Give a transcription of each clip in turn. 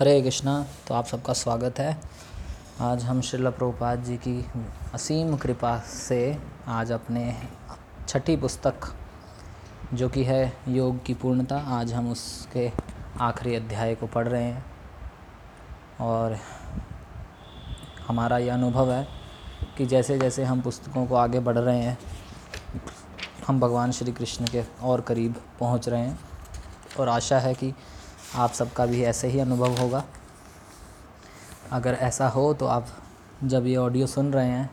हरे कृष्णा तो आप सबका स्वागत है। आज हम श्रील प्रभुपाद जी की असीम कृपा से आज अपने छठी पुस्तक, जो कि है योग की पूर्णता, आज हम उसके आखिरी अध्याय को पढ़ रहे हैं। और हमारा यह अनुभव है कि जैसे जैसे हम पुस्तकों को आगे बढ़ रहे हैं, हम भगवान श्री कृष्ण के और करीब पहुँच रहे हैं। और आशा है कि आप सबका भी ऐसे ही अनुभव होगा। अगर ऐसा हो तो आप जब ये ऑडियो सुन रहे हैं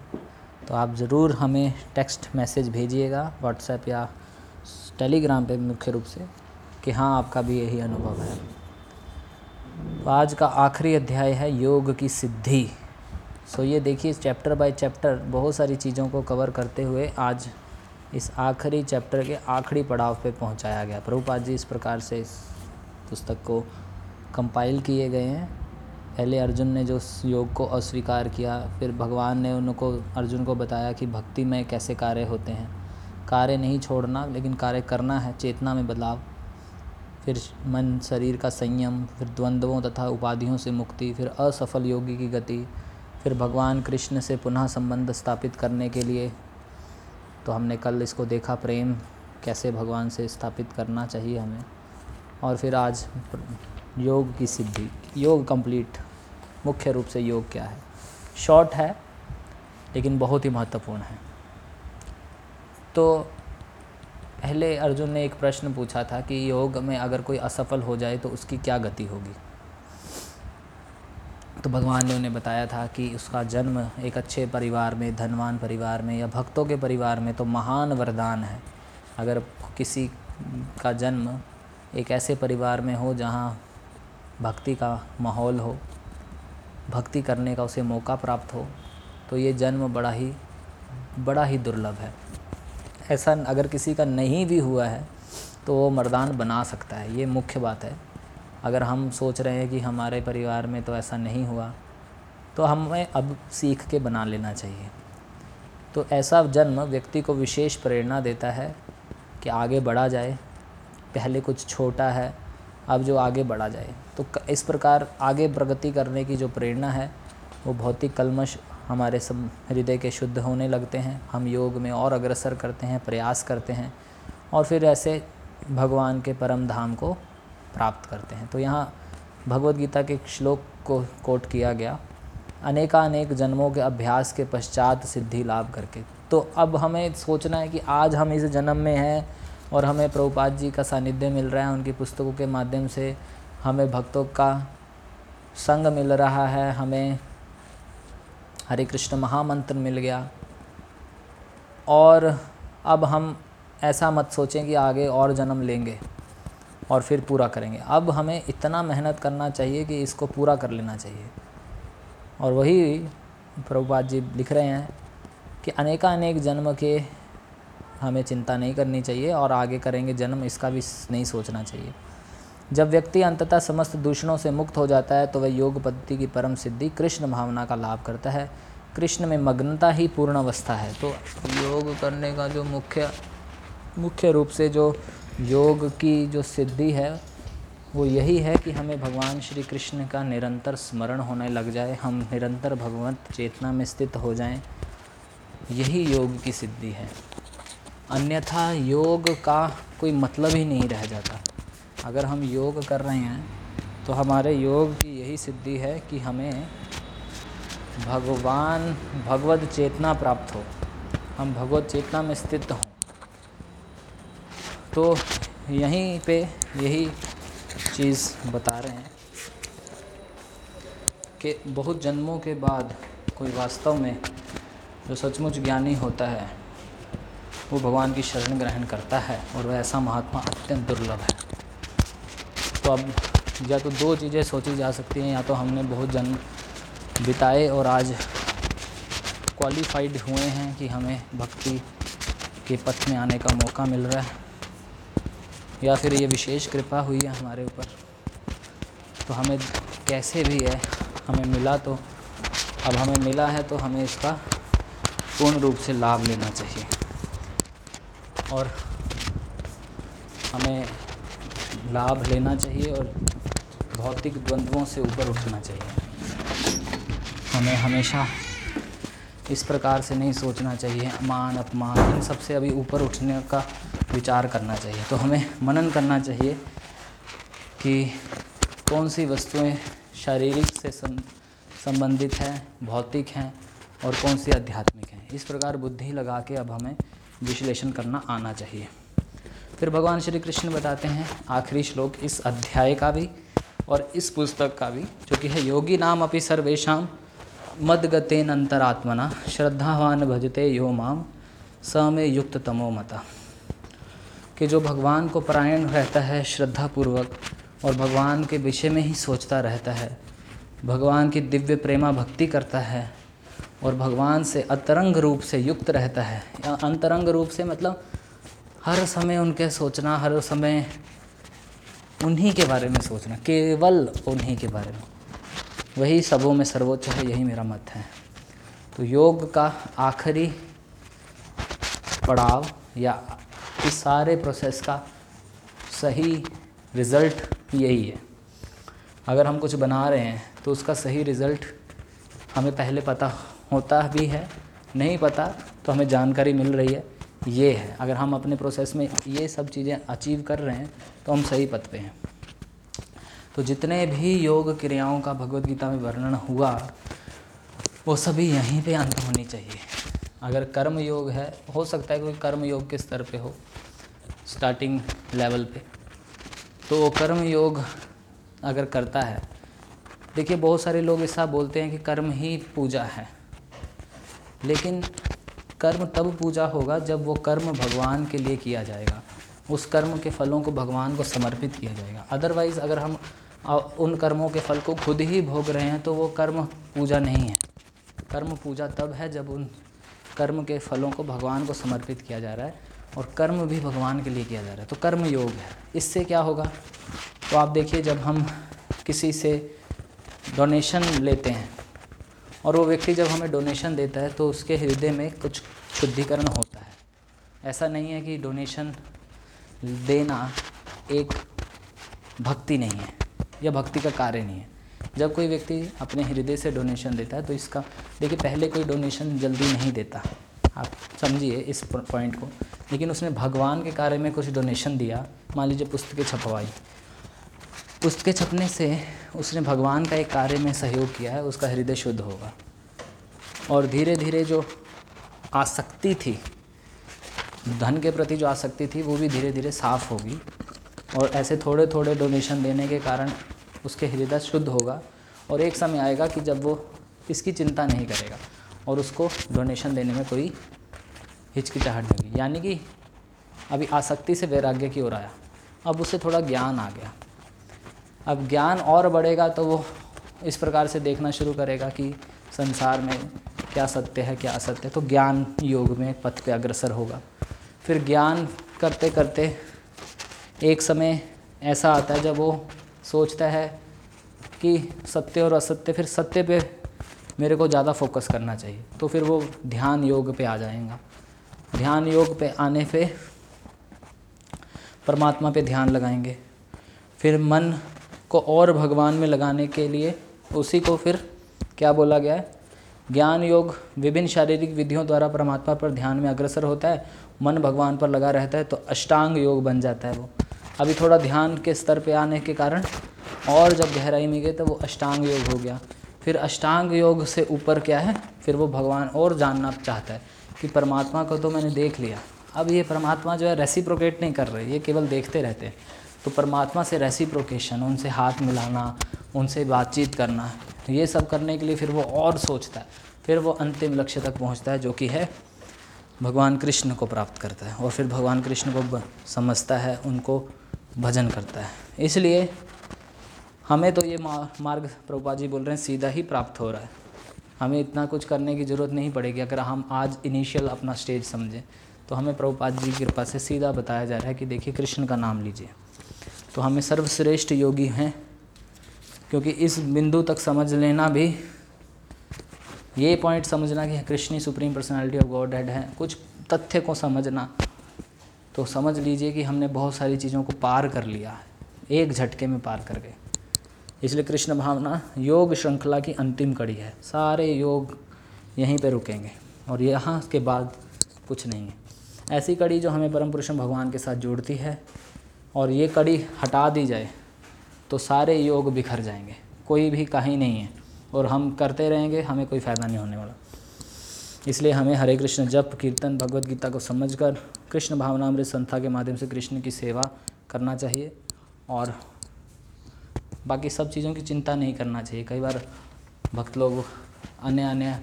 तो आप ज़रूर हमें टेक्स्ट मैसेज भेजिएगा व्हाट्सएप या टेलीग्राम पे मुख्य रूप से कि हाँ आपका भी यही अनुभव है। तो आज का आखिरी अध्याय है योग की सिद्धि। सो ये देखिए चैप्टर बाय चैप्टर बहुत सारी चीज़ों को कवर करते हुए आज इस आखिरी चैप्टर के आखिरी पड़ाव पे पहुँचाया गया। प्रभुपाद जी इस प्रकार से पुस्तक को कंपाइल किए गए हैं। पहले अर्जुन ने जो योग को अस्वीकार किया, फिर भगवान ने उनको, अर्जुन को बताया कि भक्ति में कैसे कार्य होते हैं। कार्य नहीं छोड़ना, लेकिन कार्य करना है, चेतना में बदलाव। फिर मन, शरीर का संयम, फिर द्वंद्वों तथा उपाधियों से मुक्ति, फिर असफल योगी की गति, फिर भगवान कृष्ण से पुनः संबंध स्थापित करने के लिए। तो हमने कल इसको देखा, प्रेम कैसे भगवान से स्थापित करना चाहिए हमें। और फिर आज योग की सिद्धि, योग कंप्लीट मुख्य रूप से योग क्या है? शॉर्ट है, लेकिन बहुत ही महत्वपूर्ण है। तो पहले अर्जुन ने एक प्रश्न पूछा था कि योग में अगर कोई असफल हो जाए तो उसकी क्या गति होगी? तो भगवान ने उन्हें बताया था कि उसका जन्म एक अच्छे परिवार में, धनवान परिवार में या भक्तों के परिवार में तो महान वरदान है। अगर किसी का जन्म एक ऐसे परिवार में हो जहाँ भक्ति का माहौल हो, भक्ति करने का उसे मौका प्राप्त हो तो ये जन्म बड़ा ही बड़ा ही दुर्लभ है। ऐसा अगर किसी का नहीं भी हुआ है तो वो मर्दान बना सकता है, ये मुख्य बात है। अगर हम सोच रहे हैं कि हमारे परिवार में तो ऐसा नहीं हुआ तो हमें अब सीख के बना लेना चाहिए। तो ऐसा जन्म व्यक्ति को विशेष प्रेरणा देता है कि आगे बढ़ा जाए पहले कुछ छोटा है, अब जो आगे बढ़ा जाए। तो इस प्रकार आगे प्रगति करने की जो प्रेरणा है, वो भौतिक कलमश हमारे सब हृदय के शुद्ध होने लगते हैं। हम योग में और अग्रसर करते हैं, प्रयास करते हैं और फिर ऐसे भगवान के परम धाम को प्राप्त करते हैं। तो यहाँ भगवत गीता के श्लोक को कोट किया गया, अनेकानेक जन्मों के अभ्यास के पश्चात सिद्धि लाभ करके। तो अब हमें सोचना है कि आज हम इस जन्म में हैं और हमें प्रभुपाद जी का सानिध्य मिल रहा है, उनकी पुस्तकों के माध्यम से हमें भक्तों का संग मिल रहा है, हमें हरे कृष्ण महामंत्र मिल गया। और अब हम ऐसा मत सोचें कि आगे और जन्म लेंगे और फिर पूरा करेंगे। अब हमें इतना मेहनत करना चाहिए कि इसको पूरा कर लेना चाहिए। और वही प्रभुपाद जी लिख रहे हैं कि अनेकानेक जन्म के हमें चिंता नहीं करनी चाहिए और आगे करेंगे जन्म, इसका भी नहीं सोचना चाहिए। जब व्यक्ति अंततः समस्त दूषणों से मुक्त हो जाता है तो वह योग पद्धति की परम सिद्धि, कृष्ण भावना का लाभ करता है। कृष्ण में मग्नता ही पूर्ण अवस्था है। तो योग करने का जो मुख्य मुख्य रूप से जो योग की जो सिद्धि है, वो यही है कि हमें भगवान श्री कृष्ण का निरंतर स्मरण होने लग जाए। हम निरंतर भगवत चेतना में स्थित हो जाएँ। यही योग की सिद्धि है। अन्यथा योग का कोई मतलब ही नहीं रह जाता। अगर हम योग कर रहे हैं तो हमारे योग की यही सिद्धि है कि हमें भगवान, भगवत चेतना प्राप्त हो। हम भगवत चेतना में स्थित हों। तो यहीं पे यही चीज़ बता रहे हैं कि बहुत जन्मों के बाद कोई वास्तव में जो सचमुच ज्ञानी होता है वो भगवान की शरण ग्रहण करता है और वह ऐसा महात्मा अत्यंत दुर्लभ है। तो अब या तो दो चीज़ें सोची जा सकती हैं, या तो हमने बहुत जन्म बिताए और आज क्वालिफाइड हुए हैं कि हमें भक्ति के पथ में आने का मौका मिल रहा है, या फिर ये विशेष कृपा हुई है हमारे ऊपर। तो हमें कैसे भी है, हमें मिला तो अब हमें मिला है तो हमें इसका पूर्ण रूप से लाभ लेना चाहिए। और हमें लाभ लेना चाहिए और भौतिक द्वंद्वों से ऊपर उठना चाहिए। हमें हमेशा इस प्रकार से नहीं सोचना चाहिए मान अपमान, इन सबसे अभी ऊपर उठने का विचार करना चाहिए। तो हमें मनन करना चाहिए कि कौन सी वस्तुएँ शारीरिक से, संबंधित हैं, भौतिक हैं और कौन सी आध्यात्मिक हैं। इस प्रकार बुद्धि लगा के अब हमें विश्लेषण करना आना चाहिए। फिर भगवान श्री कृष्ण बताते हैं, आखिरी श्लोक इस अध्याय का भी और इस पुस्तक का भी, जो कि है, योगी नाम अपनी सर्वेशम मदगतेन अंतरात्मना, श्रद्धावान भजते यो माम स में युक्त तमो मता। कि जो भगवान को परायण रहता है, श्रद्धापूर्वक और भगवान के विषय में ही सोचता रहता है, भगवान की दिव्य प्रेमा भक्ति करता है और भगवान से अतरंग रूप से युक्त रहता है। या अंतरंग रूप से मतलब हर समय उनके सोचना, हर समय उन्हीं के बारे में सोचना, केवल उन्हीं के बारे में। वही सबों में सर्वोच्च है, यही मेरा मत है। तो योग का आखिरी पड़ाव या इस सारे प्रोसेस का सही रिज़ल्ट यही है। अगर हम कुछ बना रहे हैं तो उसका सही रिज़ल्ट हमें पहले पता होता भी है, नहीं पता तो हमें जानकारी मिल रही है, ये है। अगर हम अपने प्रोसेस में ये सब चीज़ें अचीव कर रहे हैं तो हम सही पथ पे हैं। तो जितने भी योग क्रियाओं का भगवत गीता में वर्णन हुआ, वो सभी यहीं पे अंत होनी चाहिए। अगर कर्म योग है, हो सकता है कोई कर्म योग के स्तर पे हो स्टार्टिंग लेवल पे। तो वो कर्म योग अगर करता है, देखिए बहुत सारे लोग ऐसा बोलते हैं कि कर्म ही पूजा है। लेकिन कर्म तब पूजा होगा जब वो कर्म भगवान के लिए किया जाएगा। उस कर्म के फलों को भगवान को समर्पित किया जाएगा। अदरवाइज़ अगर हम उन कर्मों के फल को खुद ही भोग रहे हैं तो वो कर्म पूजा नहीं है। कर्म पूजा तब है जब उन कर्म के फलों को भगवान को समर्पित किया जा रहा है और कर्म भी भगवान के लिए किया जा रहा है। तो कर्म योग है। इससे क्या होगा? तो आप देखिए, जब हम किसी से डोनेशन लेते हैं और वो व्यक्ति जब हमें डोनेशन देता है तो उसके हृदय में कुछ शुद्धिकरण होता है। ऐसा नहीं है कि डोनेशन देना एक भक्ति नहीं है, या भक्ति का कार्य नहीं है। जब कोई व्यक्ति अपने हृदय से डोनेशन देता है तो इसका, देखिए, पहले कोई डोनेशन जल्दी नहीं देता। आप समझिए इस पॉइंट को। लेकिन उसने भगवान के कार्य में कुछ डोनेशन दिया, मान लीजिए पुस्तकें छपवाई। पुस्तकें छपने से उसने भगवान का एक कार्य में सहयोग किया है, उसका हृदय शुद्ध होगा। और धीरे धीरे जो आसक्ति थी, धन के प्रति जो आसक्ति थी, वो भी धीरे धीरे साफ़ होगी। और ऐसे थोड़े थोड़े डोनेशन देने के कारण उसके हृदय शुद्ध होगा। और एक समय आएगा कि जब वो इसकी चिंता नहीं करेगा और उसको डोनेशन देने में कोई हिचकिचाहट नहीं होगी। यानी कि अभी आसक्ति से वैराग्य की ओर आया। अब उसे थोड़ा ज्ञान आ गया। अब ज्ञान और बढ़ेगा तो वो इस प्रकार से देखना शुरू करेगा कि संसार में क्या सत्य है, क्या असत्य तो ज्ञान योग में पथ पे अग्रसर होगा। फिर ज्ञान करते करते एक समय ऐसा आता है जब वो सोचता है कि सत्य और असत्य, फिर सत्य पे मेरे को ज़्यादा फोकस करना चाहिए। तो फिर वो ध्यान योग पे आ जाएगा। ध्यान योग पे आने पे परमात्मा पे ध्यान लगाएँगे। फिर मन को और भगवान में लगाने के लिए उसी को फिर क्या बोला गया है? ज्ञान योग विभिन्न शारीरिक विधियों द्वारा परमात्मा पर ध्यान में अग्रसर होता है, मन भगवान पर लगा रहता है तो अष्टांग योग बन जाता है वो। अभी थोड़ा ध्यान के स्तर पे आने के कारण और जब गहराई में गए तो वो अष्टांग योग हो गया। फिर अष्टांग योग से ऊपर क्या है? फिर वो भगवान और जानना चाहता है कि परमात्मा को तो मैंने देख लिया। अब ये परमात्मा जो है रेसिप्रोकेट नहीं कर रहे, ये केवल देखते रहते हैं। तो परमात्मा से रेसिप्रोकेशन उनसे हाथ मिलाना, उनसे बातचीत करना तो ये सब करने के लिए फिर वो और सोचता है। फिर वो अंतिम लक्ष्य तक पहुँचता है, जो कि है भगवान कृष्ण को प्राप्त करता है। और फिर भगवान कृष्ण को समझता है, उनको भजन करता है। इसलिए हमें तो ये मार्ग प्रभुपा जी बोल रहे हैं, सीधा ही प्राप्त हो रहा है। हमें इतना कुछ करने की ज़रूरत नहीं पड़ेगी, अगर हम आज इनिशियल अपना स्टेज समझें। तो हमें प्रभुपाद जी की कृपा से सीधा बताया जा रहा है कि देखिए, कृष्ण का नाम लीजिए। तो हमें सर्वश्रेष्ठ योगी हैं, क्योंकि इस बिंदु तक समझ लेना भी, ये पॉइंट समझना कि Krishna supreme personality of godhead है। कुछ तथ्य को समझना तो समझ लीजिए कि हमने बहुत सारी चीज़ों को पार कर लिया है, एक झटके में पार कर गए। इसलिए कृष्ण भावना, योग श्रृंखला की अंतिम कड़ी है। सारे योग यहीं पे रुकेंगे, और यहाँ के बाद कुछ नहीं है। ऐसी कड़ी जो हमें परम पुरुषम भगवान के साथ जोड़ती है और ये कड़ी हटा दी जाए तो सारे योग बिखर जाएँगे। कोई भी कहीं नहीं है। और हम करते रहेंगे, हमें कोई फ़ायदा नहीं होने वाला। इसलिए हमें हरे कृष्ण जप, कीर्तन, भगवत गीता को समझकर कृष्ण भावनामृत संस्था के माध्यम से कृष्ण की सेवा करना चाहिए। और बाकी सब चीज़ों की चिंता नहीं करना चाहिए। कई बार भक्त लोग अन्य अन्य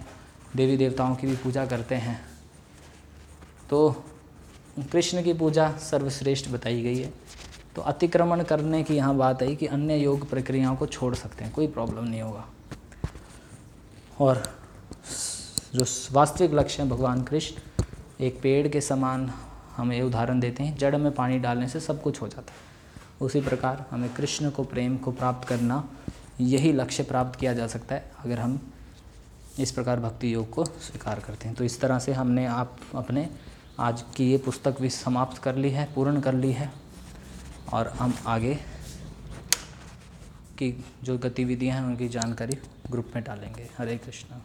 देवी देवताओं की भी पूजा करते हैं। तो कृष्ण की पूजा सर्वश्रेष्ठ बताई गई है। तो अतिक्रमण करने की यहाँ बात आई कि अन्य योग प्रक्रियाओं को छोड़ सकते हैं, कोई प्रॉब्लम नहीं होगा। और जो वास्तविक लक्ष्य है भगवान कृष्ण, एक पेड़ के समान हमें उदाहरण देते हैं, जड़ में पानी डालने से सब कुछ हो जाता है। उसी प्रकार हमें कृष्ण को प्रेम को प्राप्त करना, यही लक्ष्य प्राप्त किया जा सकता है, अगर हम इस प्रकार भक्ति योग को स्वीकार करते हैं। तो इस तरह से हमने आप अपने आज की ये पुस्तक भी समाप्त कर ली है, पूर्ण कर ली है। और हम आगे की जो गतिविधियाँ हैं, उनकी जानकारी ग्रुप में डालेंगे। हरे कृष्णा।